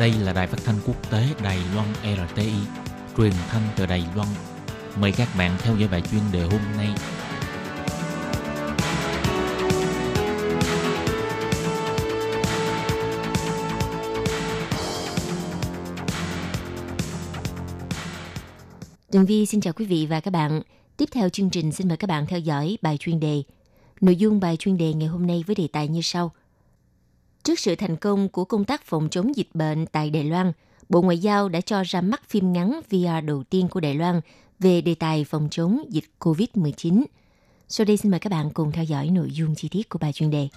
Đây là đài phát thanh quốc tế Đài Loan RTI, truyền thanh từ Đài Loan. Mời các bạn theo dõi bài chuyên đề hôm nay. Tường Vi xin chào quý vị và các bạn. Tiếp theo chương trình xin mời các bạn theo dõi bài chuyên đề. Nội dung bài chuyên đề ngày hôm nay với đề tài như sau. Trước sự thành công của công tác phòng chống dịch bệnh tại Đài Loan, Bộ Ngoại giao đã cho ra mắt phim ngắn VR đầu tiên của Đài Loan về đề tài phòng chống dịch COVID-19. Sau đây xin mời các bạn cùng theo dõi nội dung chi tiết của bài chuyên đề.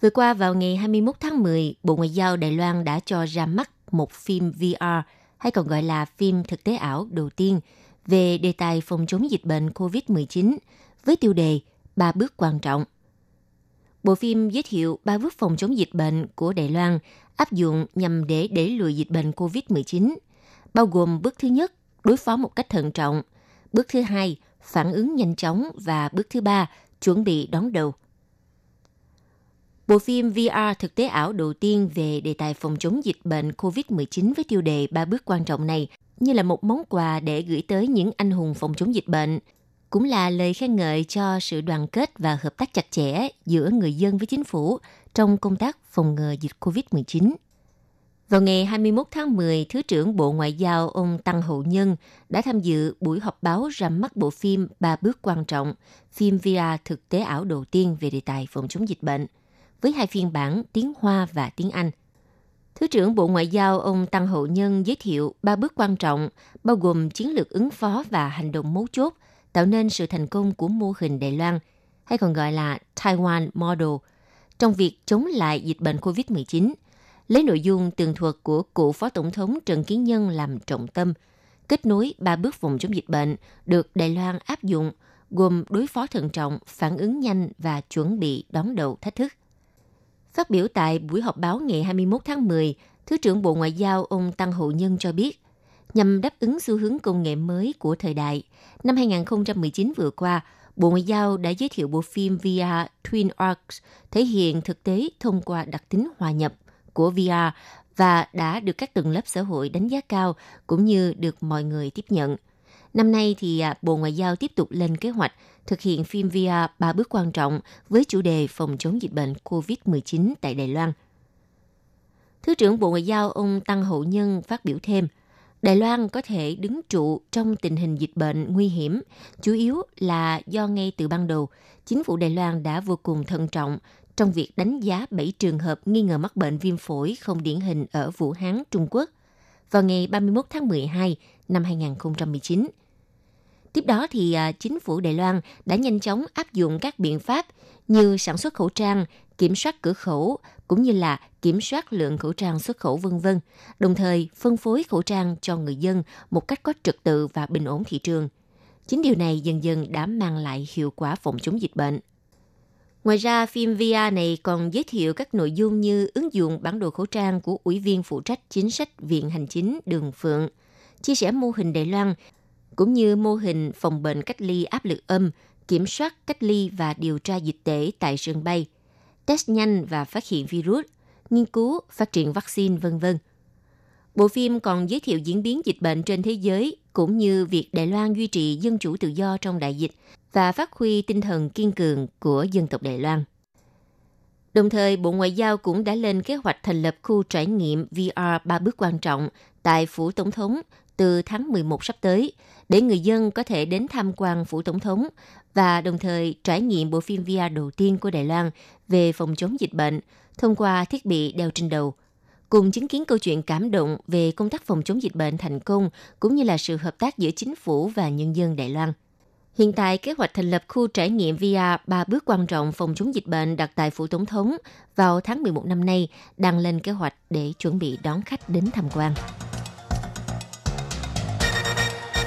Vừa qua vào ngày 21 tháng 10, Bộ Ngoại giao Đài Loan đã cho ra mắt một phim VR hay còn gọi là phim thực tế ảo đầu tiên về đề tài phòng chống dịch bệnh COVID-19 với tiêu đề Ba bước quan trọng. Bộ phim giới thiệu ba bước phòng chống dịch bệnh của Đài Loan áp dụng nhằm để đẩy lùi dịch bệnh COVID-19, bao gồm bước thứ nhất, đối phó một cách thận trọng, bước thứ hai, phản ứng nhanh chóng và bước thứ ba, chuẩn bị đón đầu – Bộ phim VR thực tế ảo đầu tiên về đề tài phòng chống dịch bệnh COVID-19 với tiêu đề ba bước quan trọng này như là một món quà để gửi tới những anh hùng phòng chống dịch bệnh, cũng là lời khen ngợi cho sự đoàn kết và hợp tác chặt chẽ giữa người dân với chính phủ trong công tác phòng ngừa dịch COVID-19. Vào ngày 21 tháng 10, Thứ trưởng Bộ Ngoại giao ông Tăng Hậu Nhân đã tham dự buổi họp báo ra mắt bộ phim Ba bước quan trọng, phim VR thực tế ảo đầu tiên về đề tài phòng chống dịch bệnh – với hai phiên bản tiếng Hoa và tiếng Anh. Thứ trưởng Bộ Ngoại giao ông Tăng Hậu Nhân giới thiệu ba bước quan trọng, bao gồm chiến lược ứng phó và hành động mấu chốt, tạo nên sự thành công của mô hình Đài Loan, hay còn gọi là Taiwan Model, trong việc chống lại dịch bệnh COVID-19, lấy nội dung tường thuật của cựu Phó Tổng thống Trần Kiến Nhân làm trọng tâm, kết nối ba bước phòng chống dịch bệnh được Đài Loan áp dụng, gồm đối phó thận trọng, phản ứng nhanh và chuẩn bị đón đầu thách thức. Phát biểu tại buổi họp báo ngày 21 tháng 10, Thứ trưởng Bộ Ngoại giao ông Tăng Hậu Nhân cho biết, nhằm đáp ứng xu hướng công nghệ mới của thời đại, năm 2019 vừa qua, Bộ Ngoại giao đã giới thiệu bộ phim VR Twin Arcs thể hiện thực tế thông qua đặc tính hòa nhập của VR và đã được các tầng lớp xã hội đánh giá cao cũng như được mọi người tiếp nhận. Năm nay thì à, Bộ Ngoại giao tiếp tục lên kế hoạch thực hiện phim VR ba bước quan trọng với chủ đề phòng chống dịch bệnh COVID-19 tại Đài Loan. Thứ trưởng Bộ Ngoại giao ông Tăng Hậu Nhân phát biểu thêm, Đài Loan có thể đứng trụ trong tình hình dịch bệnh nguy hiểm, chủ yếu là do ngay từ ban đầu, chính phủ Đài Loan đã vô cùng thận trọng trong việc đánh giá 7 trường hợp nghi ngờ mắc bệnh viêm phổi không điển hình ở Vũ Hán, Trung Quốc vào ngày 31 tháng 12 năm 2019 Tiếp đó thì à, chính phủ Đài Loan đã nhanh chóng áp dụng các biện pháp như sản xuất khẩu trang, kiểm soát cửa khẩu cũng như là kiểm soát lượng khẩu trang xuất khẩu vân vân, đồng thời phân phối khẩu trang cho người dân một cách có trật tự và bình ổn thị trường. Chính điều này dần dần đã mang lại hiệu quả phòng chống dịch bệnh. Ngoài ra, phim VR này còn giới thiệu các nội dung như ứng dụng bản đồ khẩu trang của Ủy viên phụ trách chính sách Viện Hành Chính Đường Phượng, chia sẻ mô hình Đài Loan cũng như mô hình phòng bệnh cách ly áp lực âm, kiểm soát cách ly và điều tra dịch tễ tại sân bay, test nhanh và phát hiện virus, nghiên cứu, phát triển vaccine, vân vân. Bộ phim còn giới thiệu diễn biến dịch bệnh trên thế giới cũng như việc Đài Loan duy trì dân chủ tự do trong đại dịch và phát huy tinh thần kiên cường của dân tộc Đài Loan. Đồng thời, Bộ Ngoại giao cũng đã lên kế hoạch thành lập khu trải nghiệm VR ba bước quan trọng tại Phủ Tổng thống từ tháng 11 sắp tới để người dân có thể đến tham quan phủ tổng thống và đồng thời trải nghiệm bộ phim VR đầu tiên của Đài Loan về phòng chống dịch bệnh thông qua thiết bị đeo trên đầu cùng chứng kiến câu chuyện cảm động về công tác phòng chống dịch bệnh thành công cũng như là sự hợp tác giữa chính phủ và nhân dân Đài Loan. Hiện tại, kế hoạch thành lập khu trải nghiệm VR ba bước quan trọng phòng chống dịch bệnh đặt tại phủ tổng thống vào tháng 11 năm nay đang lên kế hoạch để chuẩn bị đón khách đến tham quan.